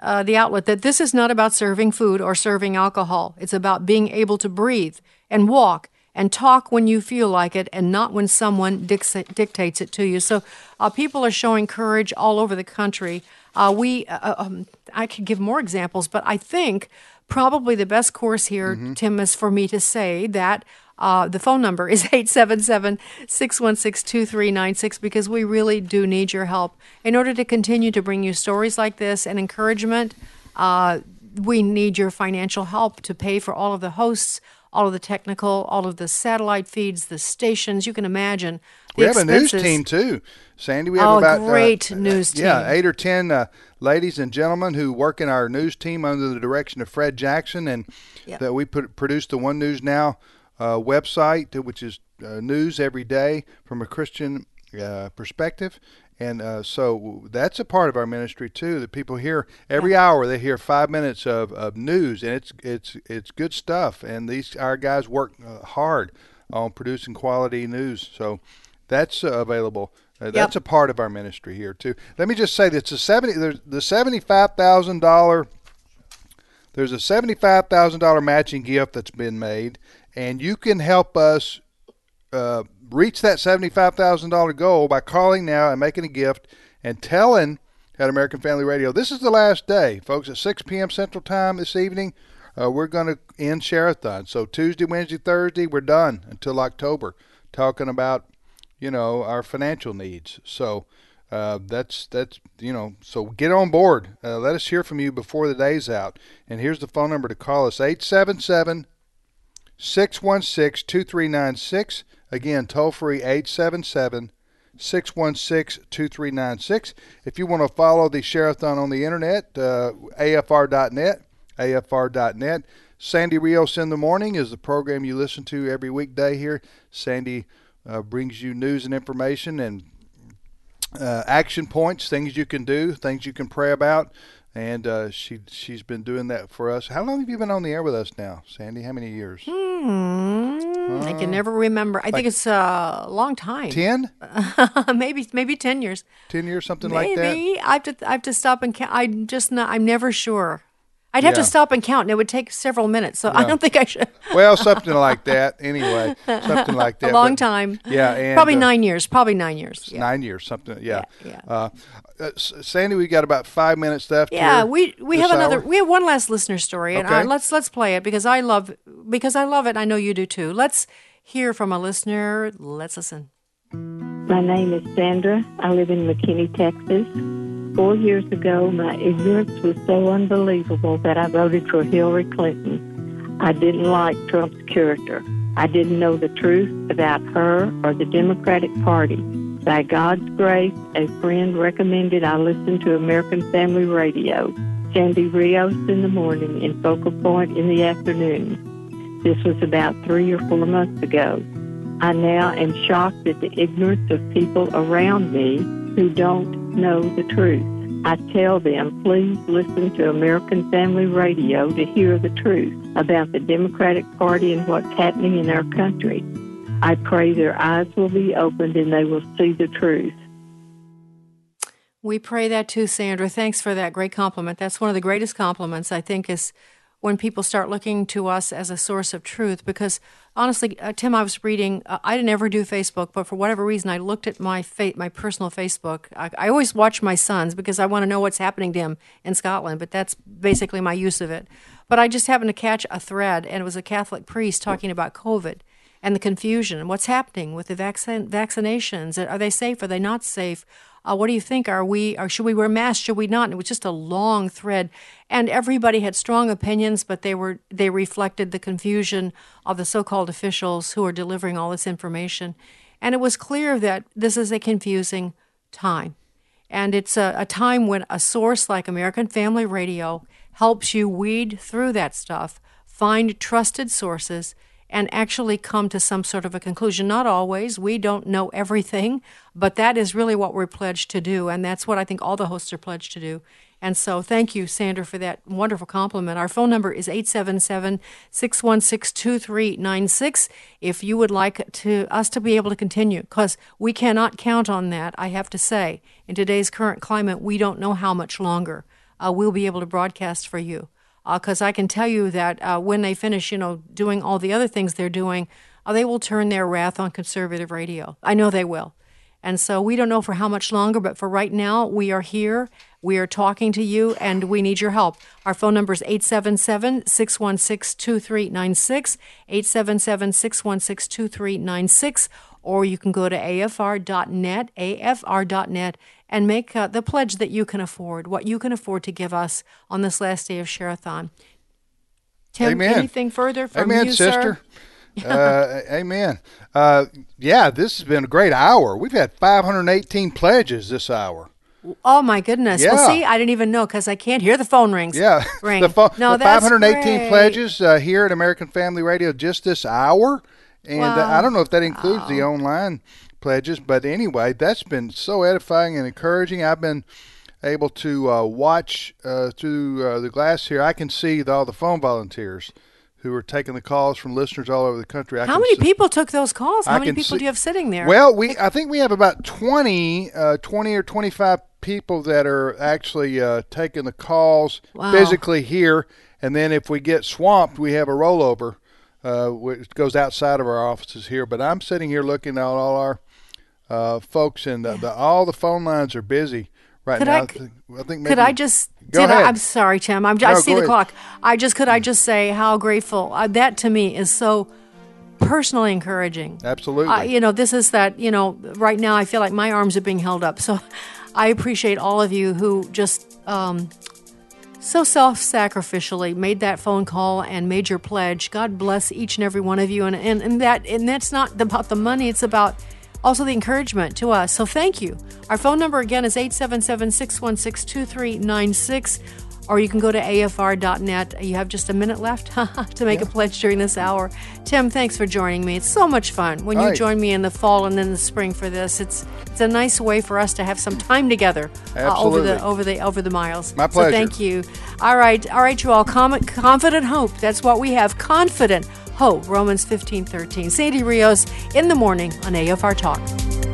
uh, uh, the outlet that this is not about serving food or serving alcohol. It's about being able to breathe and walk and talk when you feel like it, and not when someone dic- dictates it to you. So uh, people are showing courage all over the country. Uh, we, uh, um, I could give more examples, but I think probably the best course here, Tim, is for me to say that uh, the phone number is 877 616 2396 because we really do need your help. In order to continue to bring you stories like this and encouragement, uh, we need your financial help to pay for all of the hosts, all of the technical, all of the satellite feeds, the stations. You can imagine. We have a news team too, Sandy. We have Oh, about great uh, news team. Yeah, eight or ten uh, ladies and gentlemen who work in our news team under the direction of Fred Jackson, and Yeah. that we put produced the One News Now uh, website, which is uh, news every day from a Christian uh, perspective. And uh, so that's a part of our ministry too. That people hear every hour, they hear five minutes of, of news, and it's it's it's good stuff. And these our guys work uh, hard on producing quality news. So that's uh, available. Uh, that's a part of our ministry here too. Let me just say that the seventy there's the seventy five thousand dollar there's a seventy five thousand dollar matching gift that's been made, and you can help us uh, reach that seventy five thousand dollar goal by calling now and making a gift and telling at American Family Radio this is the last day, folks. At six p.m. Central Time this evening, uh, we're going to end Share-a-thon. So Tuesday, Wednesday, Thursday, we're done until October, talking about you know our financial needs. So. Uh, that's that's you know so get on board. Uh, let us hear from you before the day's out. And here's the phone number to call us: 877 616 2396. Again, toll free 877 616 2396. If you want to follow the Share-a-thon on the internet, uh, afr.net, afr.net. Sandy Rios in the Morning is the program you listen to every weekday here. Sandy uh, brings you news and information and uh, action points, things you can do, things you can pray about, and uh, she she's been doing that for us. How long have you been on the air with us now, Sandy? How many years? Hmm, I can never remember. I like think it's a long time. Ten? maybe maybe ten years. Ten years, something like that. Maybe I have to I have to stop and count. I'm just not. I'm never sure. I'd have Yeah. to stop and count, and it would take several minutes. So I don't think I should. Well, something like that. Anyway, something like that. A long But- time. Yeah, and, probably uh, nine years. Probably nine years. Yeah. Nine years, something. Yeah. yeah. Uh, uh, Sandy, we've got about five minutes left. Yeah, here we we this have another. hour. We have one last listener story, and uh, Okay. let's let's play it because I love because I love it. I know you do too. Let's hear from a listener. Let's listen. My name is Sandra. I live in McKinney, Texas. Four years ago, my ignorance was so unbelievable that I voted for Hillary Clinton. I didn't like Trump's character. I didn't know the truth about her or the Democratic Party. By God's grace, a friend recommended I listen to American Family Radio, Sandy Rios in the morning and Focal Point in the afternoon. This was about three or four months ago. I now am shocked at the ignorance of people around me who don't know the truth. I tell them, please listen to American Family Radio to hear the truth about the Democratic Party and what's happening in our country. I pray their eyes will be opened and they will see the truth. We pray that too, Sandra. Thanks for that great compliment. That's one of the greatest compliments, I think, is when people start looking to us as a source of truth. Because honestly, uh, Tim, I was reading. Uh, I didn't ever do Facebook, but for whatever reason, I looked at my fa- my personal Facebook. I, I always watch my sons because I want to know what's happening to him in Scotland. But that's basically my use of it. But I just happened to catch a thread, and it was a Catholic priest talking about COVID and the confusion what's happening with the vaccine vaccinations. Are they safe? Are they not safe? Uh, what do you think? Are we? Or should we wear masks? Should we not? And it was just a long thread, and everybody had strong opinions, but they were they reflected the confusion of the so-called officials who are delivering all this information, and it was clear that this is a confusing time, and it's a, a time when a source like American Family Radio helps you weed through that stuff, find trusted sources and actually come to some sort of a conclusion. Not always. We don't know everything, but that is really what we're pledged to do. And that's what I think all the hosts are pledged to do. And so thank you, Sandra, for that wonderful compliment. Our phone number is 877 616 2396 if you would like to us to be able to continue, because we cannot count on that, I have to say. In today's current climate, we don't know how much longer uh, we'll be able to broadcast for you because uh, I can tell you that uh, when they finish, you know, doing all the other things they're doing, uh, they will turn their wrath on conservative radio. I know they will. And so we don't know for how much longer, but for right now, we are here. We are talking to you, and we need your help. Our phone number is 877 616 2396, 877 616 2396, or you can go to afr.net, afr.net, and make uh, the pledge that you can afford, what you can afford to give us on this last day of Share-a-thon. Tim, Amen. anything further from amen, you, sister. sir? uh, amen. Uh, yeah, this has been a great hour. We've had 518 pledges this hour. Oh my goodness! Yeah. Well, see, I didn't even know because I can't hear the phone rings. Yeah, ring. the, phone, no, the that's 518 great. pledges uh, here at American Family Radio just this hour, and uh, Wow. I don't know if that includes the online pledges, but anyway, that's been so edifying and encouraging. I've been able to uh, watch uh, through uh, the glass here. I can see the, all the phone volunteers who are taking the calls from listeners all over the country. I How many see- people took those calls? How I many people see- do you have sitting there? Well, we I think we have about 20, uh, 20 or 25 people that are actually uh, taking the calls Wow. physically here. And then if we get swamped, we have a rollover, uh, which goes outside of our offices here. But I'm sitting here looking at all our uh, folks, and the, the, all the phone lines are busy right Could now. I- I think, I think Could I just? Go did ahead. I, I'm sorry, Tim. I'm. I No, see the ahead. clock. I just could. I just say how grateful uh, that to me is so personally encouraging. Absolutely. Uh, you know, this is that. You know, right now I feel like my arms are being held up. So, I appreciate all of you who just um, so self-sacrificially made that phone call and made your pledge. God bless each and every one of you. And and, and that and that's not about the money. It's about also the encouragement to us. So thank you. Our phone number again is 877-616-2396 or you can go to afr.net. You have just a minute left to make a pledge during this hour. Tim, thanks for joining me. It's so much fun when you Hi. join me in the fall and then the spring for this. It's it's a nice way for us to have some time together uh, over the over the over the miles. My So pleasure. thank you. All right, all right, you all. Confident hope. That's what we have. Confident hope. Romans fifteen thirteen. Sandy Rios in the morning on AFR Talk.